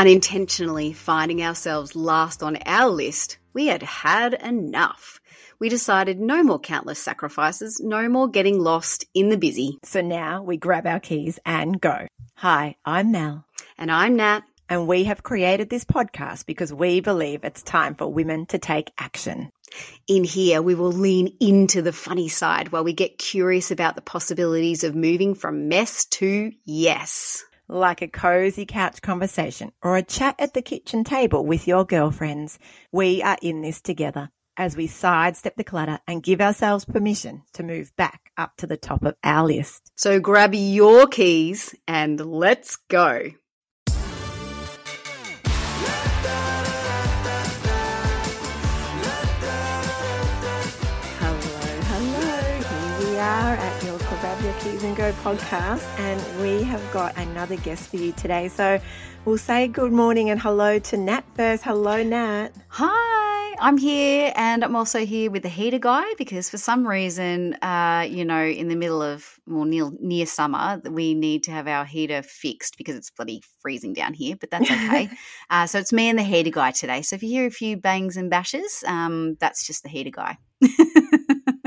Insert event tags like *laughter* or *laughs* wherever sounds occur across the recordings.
Unintentionally finding ourselves last on our list, we had had enough. We decided no more countless sacrifices, no more getting lost in the busy. So now we grab our keys and go. Hi, I'm Mel. And I'm Nat. And we have created this podcast because we believe it's time for women to take action. In here, we will lean into the funny side while we get curious about the possibilities of moving from mess to yes. Like a cozy couch conversation or a chat at the kitchen table with your girlfriends, we are in this together as we sidestep the clutter and give ourselves permission to move back up to the top of our list. So grab your keys and let's go. Grab and Go podcast, and we have got another guest for you today. So we'll say good morning and hello to Nat first. Hello, Nat. Hi, I'm here, and I'm also here with the heater guy because for some reason, uh, you know, in the middle of more near, near summer, we need to have our heater fixed because it's bloody freezing down here. But that's okay. *laughs* uh, so it's me and the heater guy today. So if you hear a few bangs and bashes, um, that's just the heater guy. *laughs*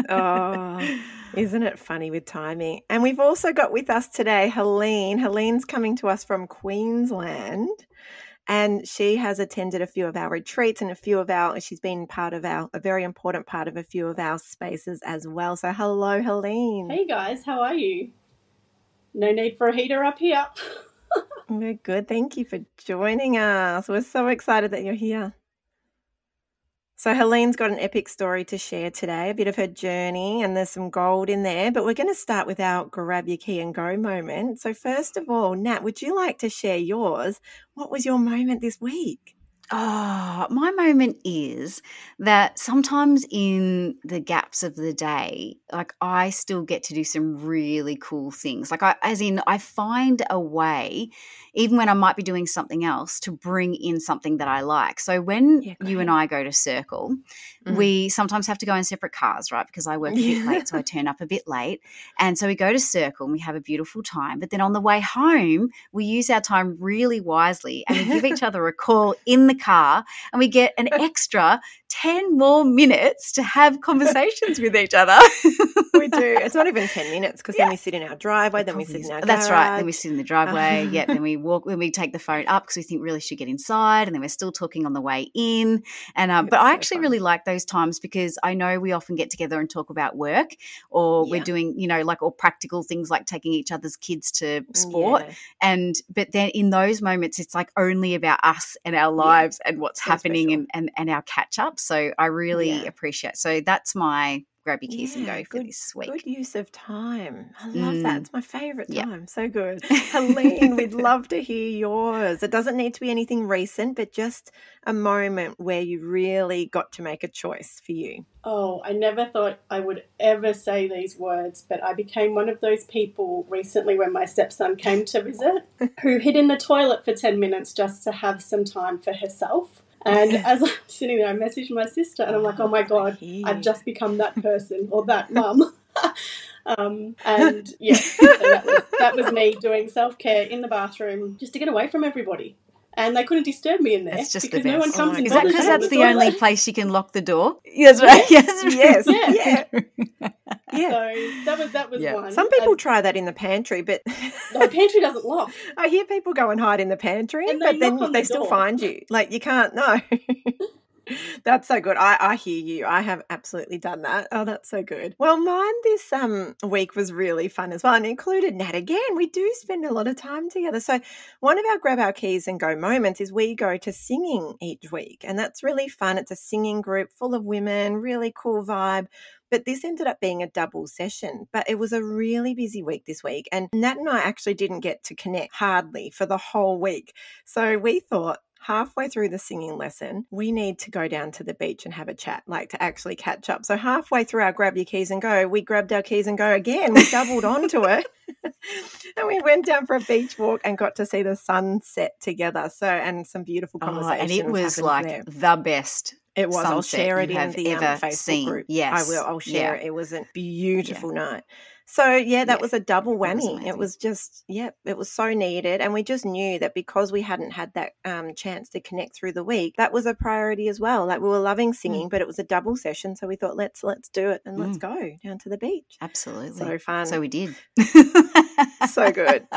oh, *laughs* isn't it funny with timing? And we've also got with us today Helene. Helene's coming to us from Queensland. And she has attended a few of our retreats and a few of our, she's been part of our, a very important part of a few of our spaces as well. So, hello, Helene. Hey guys, how are you? No need for a heater up here. *laughs* We're good. Thank you for joining us. We're so excited that you're here. So, Helene's got an epic story to share today, a bit of her journey, and there's some gold in there. But we're going to start with our grab your key and go moment. So, first of all, Nat, would you like to share yours? What was your moment this week? Oh, my moment is that sometimes in the gaps of the day, like I still get to do some really cool things. Like I as in I find a way even when I might be doing something else to bring in something that I like. So when Yeah, you and I go to Circle, Mhm. we sometimes have to go in separate cars, right? Because I work a bit late, so I *laughs* turn up a bit late. And so we go to Circle and we have a beautiful time. But then on the way home, we use our time really wisely and we give each other a call in the car and we get an *laughs* extra 10 more minutes to have conversations with each other. *laughs* we do. It's not even 10 minutes because then we sit in our driveway, then we sit in our That's right. Then we sit in the driveway. yeah. Then we walk. Then we take the phone up because we think we really should get inside, and then we're still talking on the way in. And um, but It's I actually fun. really like those times because I know we often get together and talk about work, or we're doing you know like all practical things like taking each other's kids to sport. Yeah. And but then in those moments, it's like only about us and our lives and what's So happening special. and, and and our catch up. So I really Yeah. appreciate. So that's my grab your keys and go for good- this week. Good use of time. I love that. Mm. It's my favorite Yeah. time. So good. Helene, we'd *laughs* love to hear yours. It doesn't need to be anything recent, but just a moment where you really got to make a choice for you. Oh, I never thought I would ever say these words, but I became one of those people recently when my stepson came to visit who hid in the toilet for 10 minutes just to have some time for herself. And *laughs* as I'm sitting there, I messaged my sister and I'm like, oh my God, I've just become that person or that *laughs* mum. *laughs* um, and yeah, so that, was, that was me doing self care in the bathroom just to get away from everybody. And they couldn't disturb me in there That's just the because no one best. comes Oh, and Is that because that's the toilet. only place you can lock the door? *laughs* Yes, right. Yes, Yes. Yeah. Yeah. Yeah. *laughs* So that was that was Yeah. one. Some people And try that in the pantry, but *laughs* the pantry doesn't lock. I hear people go and hide in the pantry, And but then knock they the still door. find you. Like you can't know. That's so good. I, I hear you. I have absolutely done that. Oh, that's so good. Well, mine this um week was really fun as well, and included Nat again. We do spend a lot of time together. So one of our grab our keys and go moments is we go to singing each week, and that's really fun. It's a singing group full of women, really cool vibe. But this ended up being a double session. But it was a really busy week this week. And Nat and I actually didn't get to connect hardly for the whole week. So we thought halfway through the singing lesson, we need to go down to the beach and have a chat, like to actually catch up. So halfway through our grab your keys and go, we grabbed our keys and go again. We doubled onto it. *laughs* and we went down for a beach walk and got to see the sunset together. So and some beautiful Oh, conversations. and it was like there. the best. It was. I'll share it in the um, Facebook seen. group. Yes. I will. I'll share Yeah. it. It was a beautiful night. So yeah, that Yeah, was a double that was whammy. it was just yeah, it was so needed, and we just knew that because we hadn't had that um, chance to connect through the week, that was a priority as well. Like we were loving Mm. singing, but it was a double session, so we thought let's let's do it and let's go down to the beach. Absolutely. So fun. So we did. *laughs* So good.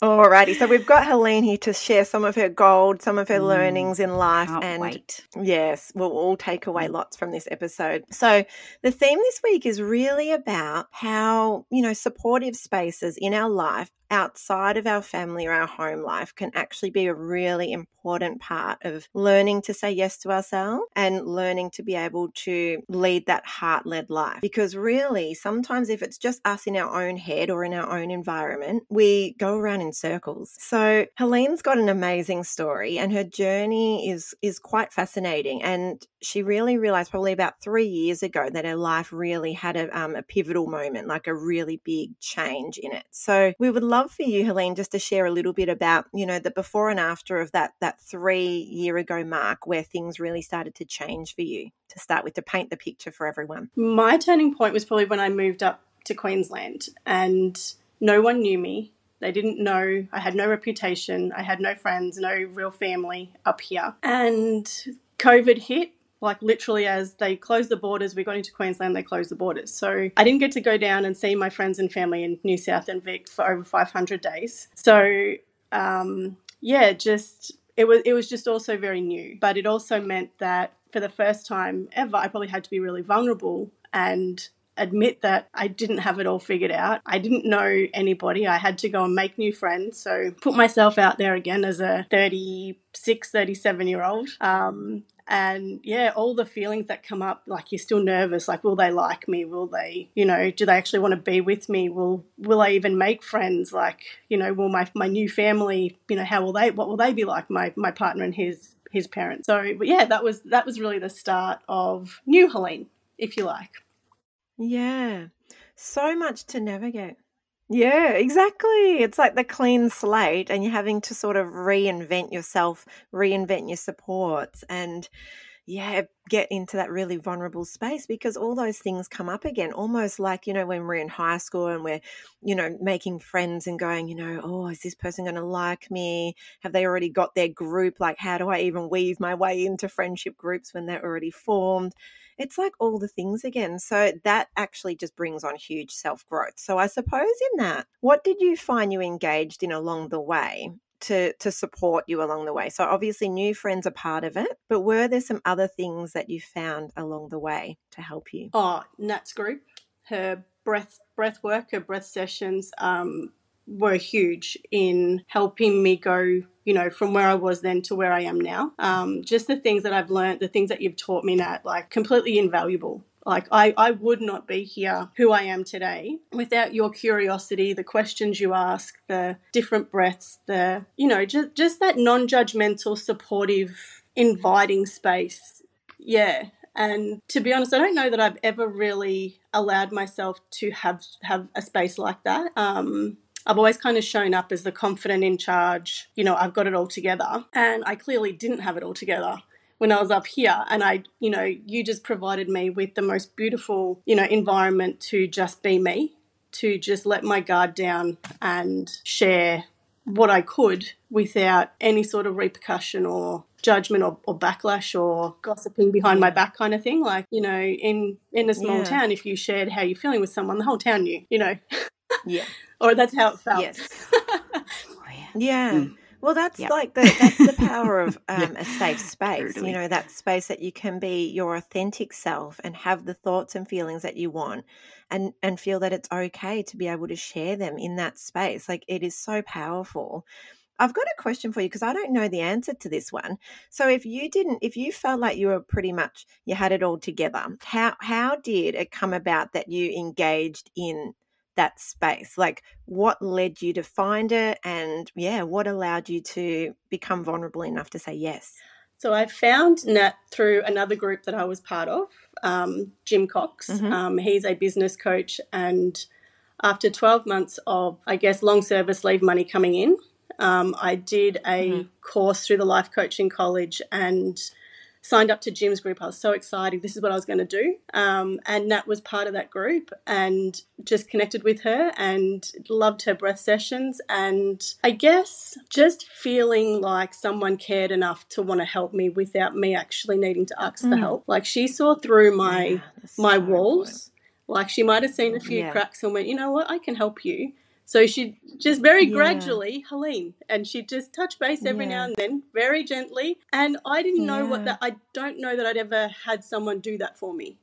Alrighty, so we've got Helene here to share some of her gold, some of her Mm, learnings in life, and wait. Yes, we'll all take away Mm. lots from this episode. So, the theme this week is really about how, you know, supportive spaces in our life outside of our family or our home life can actually be a really important part of learning to say yes to ourselves and learning to be able to lead that heart led life. Because really, sometimes if it's just us in our own head or in our own environment, we go around in circles. So, Helene's got an amazing story and her journey is is quite fascinating and she really realized probably about three years ago that her life really had a, um, a pivotal moment, like a really big change in it. So we would love for you, Helene, just to share a little bit about, you know, the before and after of that that three year ago mark where things really started to change for you. To start with, to paint the picture for everyone. My turning point was probably when I moved up to Queensland and no one knew me. They didn't know. I had no reputation. I had no friends, no real family up here. And COVID hit. Like literally, as they closed the borders, we got into Queensland, they closed the borders. So I didn't get to go down and see my friends and family in New South and Vic for over 500 days. So um, yeah, just it was it was just also very new. But it also meant that for the first time ever, I probably had to be really vulnerable and admit that I didn't have it all figured out. I didn't know anybody. I had to go and make new friends. So put myself out there again as a 36, 37 year old. Um, and yeah, all the feelings that come up, like you're still nervous, like will they like me? Will they, you know, do they actually want to be with me? Will will I even make friends? Like, you know, will my my new family, you know, how will they what will they be like? My my partner and his his parents. So but yeah, that was that was really the start of new Helene, if you like. Yeah. So much to navigate. Yeah, exactly. It's like the clean slate, and you're having to sort of reinvent yourself, reinvent your supports, and yeah, get into that really vulnerable space because all those things come up again, almost like, you know, when we're in high school and we're, you know, making friends and going, you know, oh, is this person going to like me? Have they already got their group? Like, how do I even weave my way into friendship groups when they're already formed? It's like all the things again. So that actually just brings on huge self growth. So I suppose in that, what did you find you engaged in along the way? to to support you along the way. So obviously new friends are part of it, but were there some other things that you found along the way to help you? Oh, Nat's group, her breath breath work, her breath sessions um, were huge in helping me go, you know, from where I was then to where I am now. Um, just the things that I've learned, the things that you've taught me, Nat, like completely invaluable. Like I, I would not be here who I am today without your curiosity, the questions you ask, the different breaths, the you know, just just that non-judgmental, supportive, inviting space. Yeah. And to be honest, I don't know that I've ever really allowed myself to have have a space like that. Um, I've always kind of shown up as the confident in charge, you know, I've got it all together. And I clearly didn't have it all together when I was up here. And I, you know, you just provided me with the most beautiful, you know, environment to just be me, to just let my guard down and share what I could without any sort of repercussion or judgment or, or backlash or gossiping behind my back kind of thing. Like, you know, in in a small Yeah. town, if you shared how you're feeling with someone, the whole town knew, you know. *laughs* Yeah. *laughs* or that's how it felt. Yes. *laughs* Oh, yeah. Yeah. Mm. Well, that's Yep. like the that's the power of *laughs* um, a safe space. Totally. You know, that space that you can be your authentic self and have the thoughts and feelings that you want, and and feel that it's okay to be able to share them in that space. Like it is so powerful. I've got a question for you because I don't know the answer to this one. So if you didn't, if you felt like you were pretty much you had it all together, how how did it come about that you engaged in that space? Like what led you to find it and yeah, what allowed you to become vulnerable enough to say yes? So I found Nat through another group that I was part of, um, Jim Cox. Mhm. Um, he's a business coach, and after 12 months of, I guess, long service leave money coming in, um, I did a Mhm. course through the Life Coaching College and signed up to Jim's group. I was so excited. This is what I was going to do. Um, and Nat was part of that group and just connected with her and loved her breath sessions. And I guess just feeling like someone cared enough to want to help me without me actually needing to ask mm. for help. Like she saw through my yeah, my so walls. Like she might have seen a few yeah. cracks and went, you know what, I can help you. So she just very yeah. gradually, Helene, and she'd just touch base every yeah. now and then, very gently. And I didn't know what that, I don't know that I'd ever had someone do that for me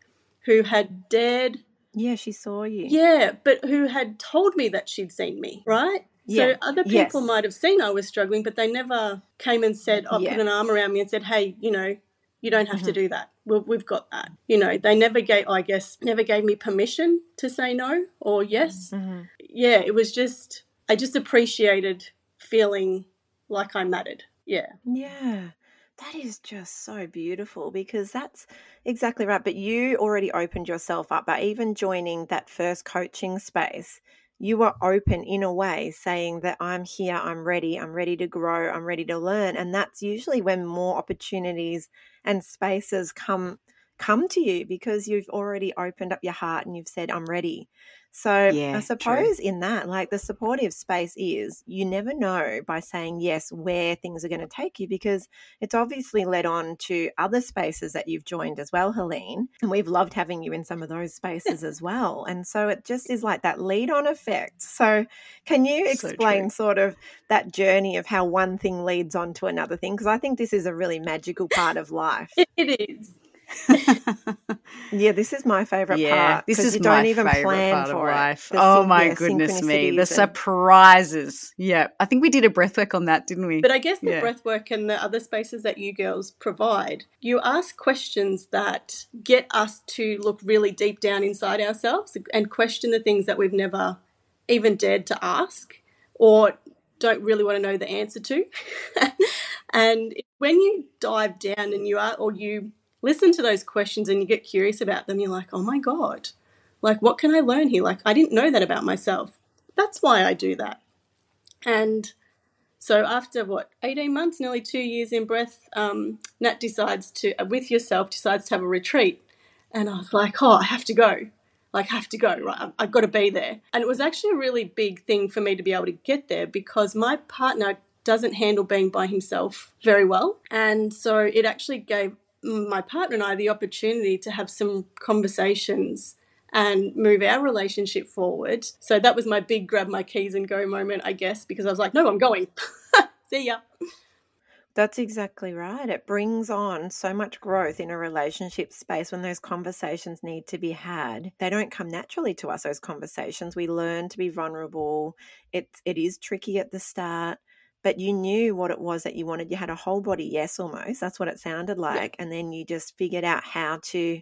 who had dared. Yeah, she saw you. Yeah, but who had told me that she'd seen me, right? Yeah. So other people yes. might have seen I was struggling, but they never came and said, "I oh, put an arm around me and said, hey, you know, you don't have mm-hmm. to do that. we've got that. You know, they never gave, I guess, never gave me permission to say no or yes. Mm-hmm. Yeah, it was just, I just appreciated feeling like I mattered. Yeah. Yeah. That is just so beautiful because that's exactly right. But you already opened yourself up by even joining that first coaching space you were open in a way saying that I'm here, I'm ready, I'm ready to grow, I'm ready to learn. And that's usually when more opportunities and spaces come come to you because you've already opened up your heart and you've said, I'm ready. So yeah, I suppose true. in that, like the supportive space is you never know by saying yes where things are going to take you because it's obviously led on to other spaces that you've joined as well, Helene. And we've loved having you in some of those *laughs* spaces as well. And so it just is like that lead on effect. So can you explain so sort of that journey of how one thing leads on to another thing? Because I think this is a really magical part of life. It is *laughs* yeah, this is my favorite yeah, part. This is you don't even plan for life. It. oh my yeah, goodness me, the surprises. Yeah, I think we did a breathwork on that, didn't we? But I guess the yeah. breathwork and the other spaces that you girls provide, you ask questions that get us to look really deep down inside ourselves and question the things that we've never even dared to ask or don't really want to know the answer to. *laughs* and when you dive down and you are or you listen to those questions and you get curious about them, you're like, oh my God, like, what can I learn here? Like, I didn't know that about myself. That's why I do that. And so after what, 18 months, nearly two years in breath, um, Nat decides to, uh, with yourself, decides to have a retreat. And I was like, oh, I have to go. Like, I have to go, right? I've got to be there. And it was actually a really big thing for me to be able to get there because my partner doesn't handle being by himself very well. And so it actually gave my partner and I the opportunity to have some conversations and move our relationship forward. So that was my big grab my keys and go moment, I guess, because I was like, no, I'm going. *laughs* See ya. That's exactly right. It brings on so much growth in a relationship space when those conversations need to be had. They don't come naturally to us, those conversations. We learn to be vulnerable. It, it is tricky at the start but you knew what it was that you wanted. You had a whole body yes almost. That's what it sounded like. Yeah. And then you just figured out how to,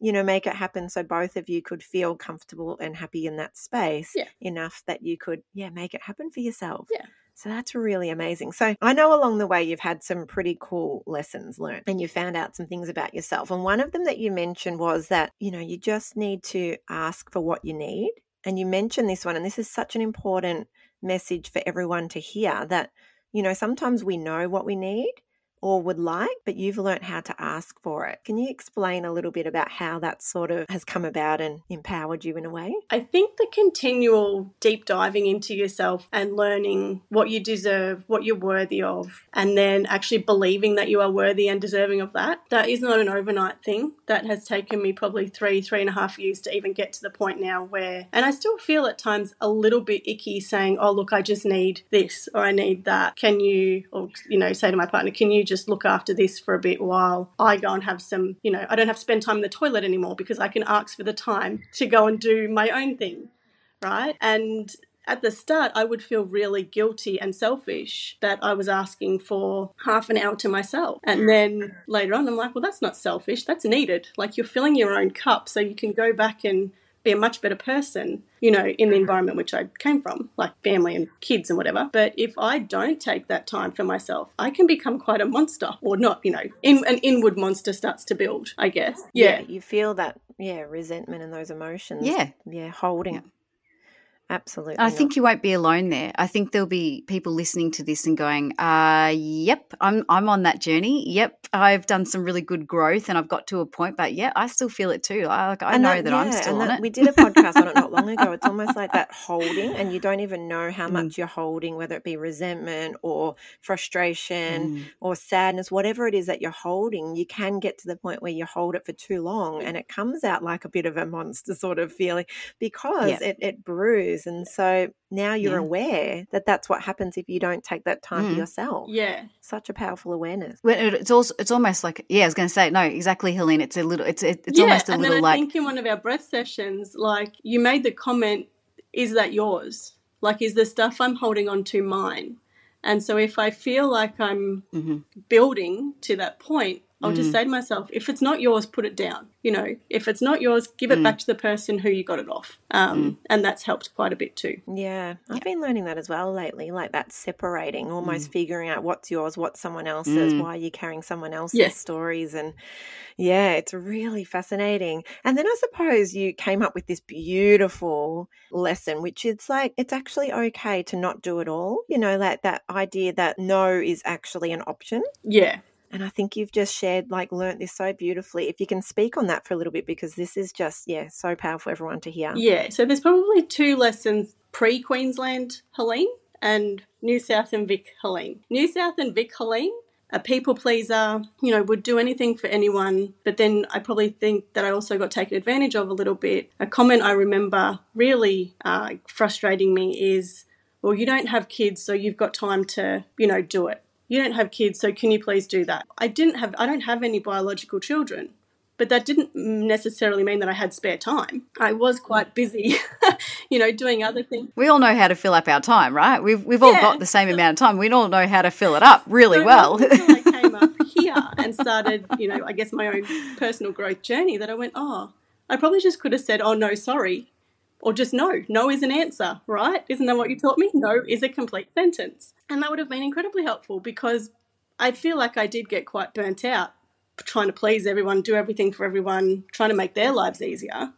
you know, make it happen so both of you could feel comfortable and happy in that space yeah. enough that you could, yeah, make it happen for yourself. Yeah. So that's really amazing. So I know along the way you've had some pretty cool lessons learned and you found out some things about yourself. And one of them that you mentioned was that, you know, you just need to ask for what you need. And you mentioned this one, and this is such an important message for everyone to hear that, you know, sometimes we know what we need or would like, but you've learned how to ask for it. Can you explain a little bit about how that sort of has come about and empowered you in a way? I think the continual deep diving into yourself and learning what you deserve, what you're worthy of, and then actually believing that you are worthy and deserving of that, that is not an overnight thing. That has taken me probably three, three and a half years to even get to the point now where, and I still feel at times a little bit icky saying, oh, look, I just need this or I need that. Can you, or, you know, say to my partner, can you just look after this for a bit while I go and have some, you know, I don't have to spend time in the toilet anymore because I can ask for the time to go and do my own thing, right? And at the start, I would feel really guilty and selfish that I was asking for half an hour to myself. And then later on, I'm like, well, that's not selfish, that's needed. Like you're filling your own cup so you can go back and be a much better person, you know, in the mm-hmm. environment which I came from, like family and kids and whatever. But if I don't take that time for myself, I can become quite a monster or not, you know, in, an inward monster starts to build, I guess. Yeah. yeah. You feel that, yeah, resentment and those emotions. Yeah. Yeah, holding. Yeah. Absolutely. I not. think you won't be alone there. I think there'll be people listening to this and going, uh, yep, I'm I'm on that journey. Yep, I've done some really good growth and I've got to a point, but yeah, I still feel it too. I like I And know that, I'm still and on that- it. We did a podcast on it not long ago. *laughs* It's almost like that holding, and you don't even know how Mm. much you're holding, whether it be resentment or frustration Mm. or sadness, whatever it is that you're holding. You can get to the point where you hold it for too long, and it comes out like a bit of a monster sort of feeling because Yeah. it, it brews. And so now you're Yeah. aware that that's what happens if you don't take that time Mm. for yourself. Yeah. Such a powerful awareness. Well, It's also it's almost like yeah, I was going to say no, exactly, Helene. It's a little, it's it, it's yeah, almost a and little then I like think in one of our breath sessions, like you made the comment, "Is that yours? Like, is the stuff I'm holding on to mine?" And so if I feel like I'm Mhm. building to that point, I'll Mm. just say to myself, if it's not yours, put it down. You know, if it's not yours, give it Mm. back to the person who you got it off. Um, And that's helped quite a bit too. Yeah, I've been learning that as well lately, like that separating, almost Mm. figuring out what's yours, what's someone else's, why are you're carrying someone else's Yes. stories. And yeah, it's really fascinating. And then I suppose you came up with this beautiful lesson, which is like, it's actually okay to not do it all. You know, like that idea that no is actually an option. Yeah. And I think you've just shared, like, learnt this so beautifully. If you can speak on that for a little bit, because this is just, yeah, so powerful for everyone to hear. Yeah, so there's probably two lessons pre Queensland Helene and New South and Vic Helene. New South and Vic Helene, a people pleaser, you know, would do anything for anyone, but then I probably think that I also got taken advantage of a little bit. A comment I remember really uh, frustrating me is, well, you don't have kids, so you've got time to, you know, do it. You don't have kids, so can you please do that? I didn't have, I don't have any biological children but that didn't necessarily mean that I had spare time. I was quite busy, *laughs* you know, doing other things. we all know how to fill up our time, right? We've we've all Yeah. got the same amount of time. We all know how to fill it up really So well. until I came up *laughs* here and started, you know, I guess my own personal growth journey that I went, oh, I probably just could have said, oh, no, sorry. Or just no. No is an answer, right? Isn't that what you taught me? No is a complete sentence. And that would have been incredibly helpful because I feel like I did get quite burnt out trying to please everyone, do everything for everyone, trying to make their lives easier.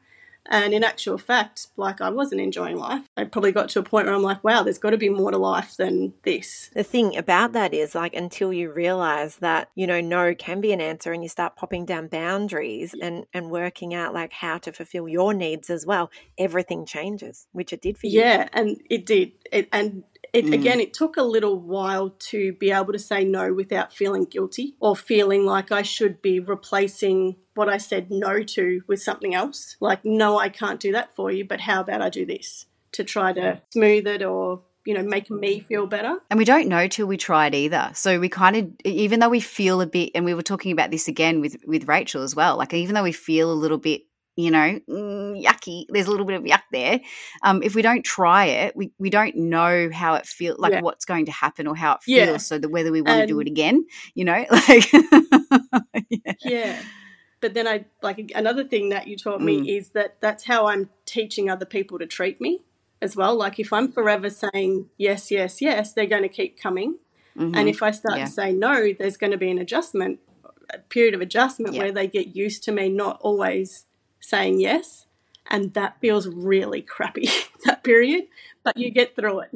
And in actual fact, like I wasn't enjoying life. I probably got to a point where I'm like, wow, there's got to be more to life than this. The thing about that is, like, until you realize that, you know, no can be an answer and you start popping down boundaries and, and working out, like, how to fulfill your needs as well, everything changes, which it did for you. Yeah, and it did. It, and it, mm. again, it took a little while to be able to say no without feeling guilty or feeling like I should be replacing what I said no to with something else. Like, no, I can't do that for you, but how about I do this to try to smooth it or, you know, make me feel better? And we don't know till we try it either. So we kind of, even though we feel a bit, and we were talking about this again with with Rachel as well. Like even though we feel a little bit, you know, mm, yucky, there's a little bit of yuck there. Um, if we don't try it, we we don't know how it feels, like Yeah. what's going to happen or how it Yeah. feels. So that whether we want to do it again, you know, *laughs* like *laughs* yeah. yeah but then i like another thing that you taught me Mm. is that that's how i'm teaching other people to treat me as well like if i'm forever saying yes yes yes they're going to keep coming Mhm. and if i start Yeah. to say no there's going to be an adjustment a period of adjustment Yeah. where they get used to me not always saying yes and that feels really crappy *laughs* that period but you get through it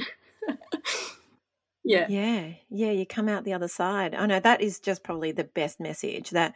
*laughs* yeah Yeah, yeah, you come out the other side. I know that is just probably the best message that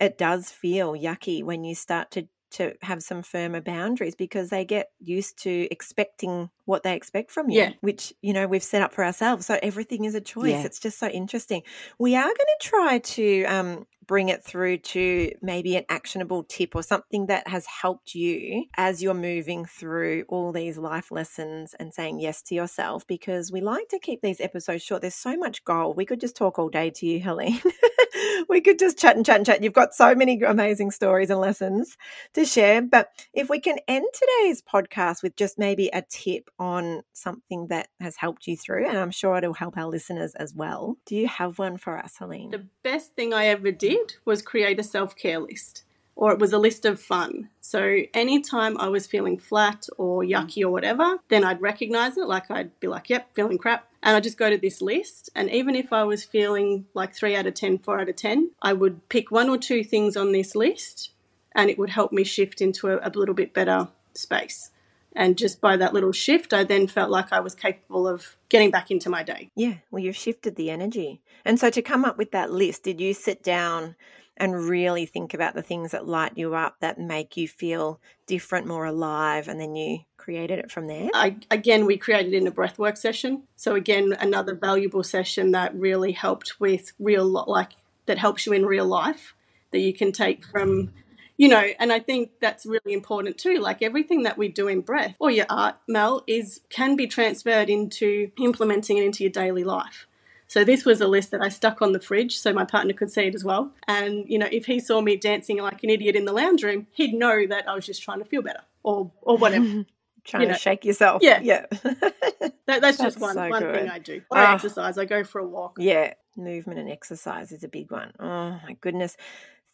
it does feel yucky when you start to to have some firmer boundaries because they get used to expecting what they expect from you, Yeah. which you know we've set up for ourselves. So everything is a choice. Yeah. It's just so interesting. We are going to try to um, bring it through to maybe an actionable tip or something that has helped you as you're moving through all these life lessons and saying yes to yourself because we like to keep these episodes short. There's so much gold. We could just talk all day to you, Helene. *laughs* we could just chat and chat and chat. You've got so many amazing stories and lessons to share. But if we can end today's podcast with just maybe a tip on something that has helped you through, and I'm sure it'll help our listeners as well. Do you have one for us, Helene? The best thing I ever did was create a self care list, or it was a list of fun. So anytime I was feeling flat or mm. yucky or whatever, then I'd recognize it. Like I'd be like, yep, feeling crap. And I'd just go to this list. And even if I was feeling like three out of 10, four out of 10, I would pick one or two things on this list and it would help me shift into a, a little bit better space. And just by that little shift, I then felt like I was capable of getting back into my day. Yeah, well, you've shifted the energy. And so to come up with that list, did you sit down and really think about the things that light you up, that make you feel different, more alive, and then you created it from there? I, again, we created in a breathwork session. So, again, another valuable session that really helped with real, like, that helps you in real life that you can take from you know, and I think that's really important too. Like everything that we do in breath or your art, Mel, is can be transferred into implementing it into your daily life. So this was a list that I stuck on the fridge so my partner could see it as well. And you know, if he saw me dancing like an idiot in the lounge room, he'd know that I was just trying to feel better or or whatever. *laughs* trying you know. to shake yourself. Yeah, yeah. *laughs* *laughs* that, that's, that's, just one so one good. thing I do. I oh. Ah. exercise. I go for a walk. Yeah, movement and exercise is a big one. Oh my goodness.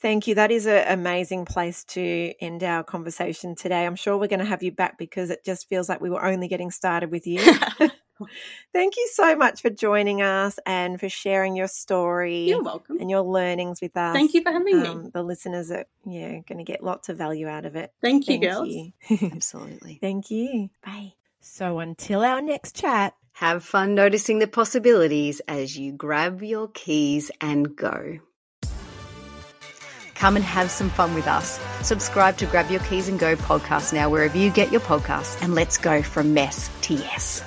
Thank you. That is an amazing place to end our conversation today. I'm sure we're going to have you back because it just feels like we were only getting started with you. *laughs* *laughs* Thank you so much for joining us and for sharing your story. You're welcome. And your learnings with us. Thank you for having um, me. The listeners are yeah going to get lots of value out of it. Thank you, Thank girls. You. *laughs* Absolutely. Thank you. Bye. So until our next chat, have fun noticing the possibilities as you grab your keys and go. Come and have some fun with us. Subscribe to Grab Your Keys and Go podcast now, wherever you get your podcasts, and let's go from mess to yes.